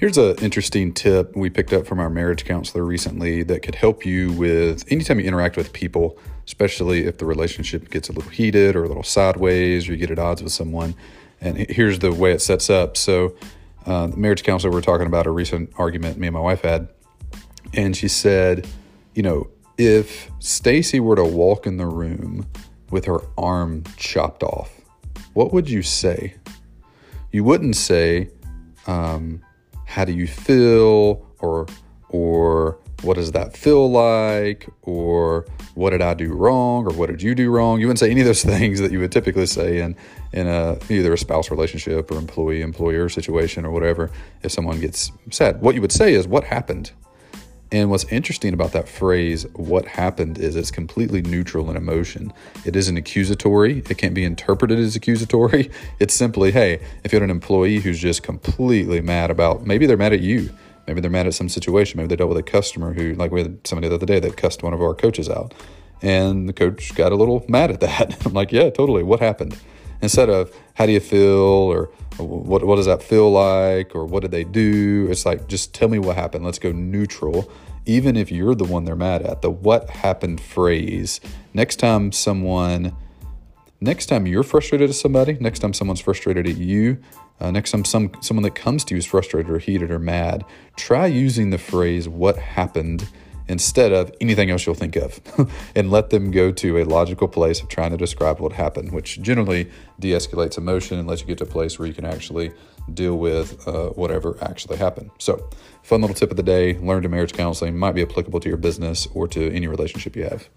Here's an interesting tip we picked up from our marriage counselor recently that could help you with anytime you interact with people, especially if the relationship gets a little heated or a little sideways or you get at odds with someone. And here's the way it sets up. So, uh, the marriage counselor, we are talking about a recent argument me and my wife had. And she said, you know, if Stacy were to walk in the room with her arm chopped off, what would you say? You wouldn't say, um, how do you feel or or what does that feel like or what did I do wrong or what did you do wrong? You wouldn't say any of those things that you would typically say in in a either a spouse relationship or employee employer situation or whatever if someone gets sad. What you would say is what happened. And what's interesting about that phrase, what happened, is it's completely neutral in emotion. It isn't accusatory. It can't be interpreted as accusatory. It's simply, hey, if you had an employee who's just completely mad about, maybe they're mad at you. Maybe they're mad at some situation. Maybe they dealt with a customer who, like we had somebody the other day that cussed one of our coaches out. And the coach got a little mad at that. I'm like, yeah, totally. What happened? Instead of how do you feel or what, what does that feel like or what did they do? It's like, just tell me what happened. Let's go neutral, even if you're the one they're mad at. The what happened phrase. Next time someone, next time you're frustrated at somebody, next time someone's frustrated at you, uh, next time some someone that comes to you is frustrated or heated or mad, try using the phrase what happened instead of anything else you'll think of and let them go to a logical place of trying to describe what happened, which generally de escalates emotion and lets you get to a place where you can actually deal with uh, whatever actually happened. So, fun little tip of the day learn to marriage counseling might be applicable to your business or to any relationship you have.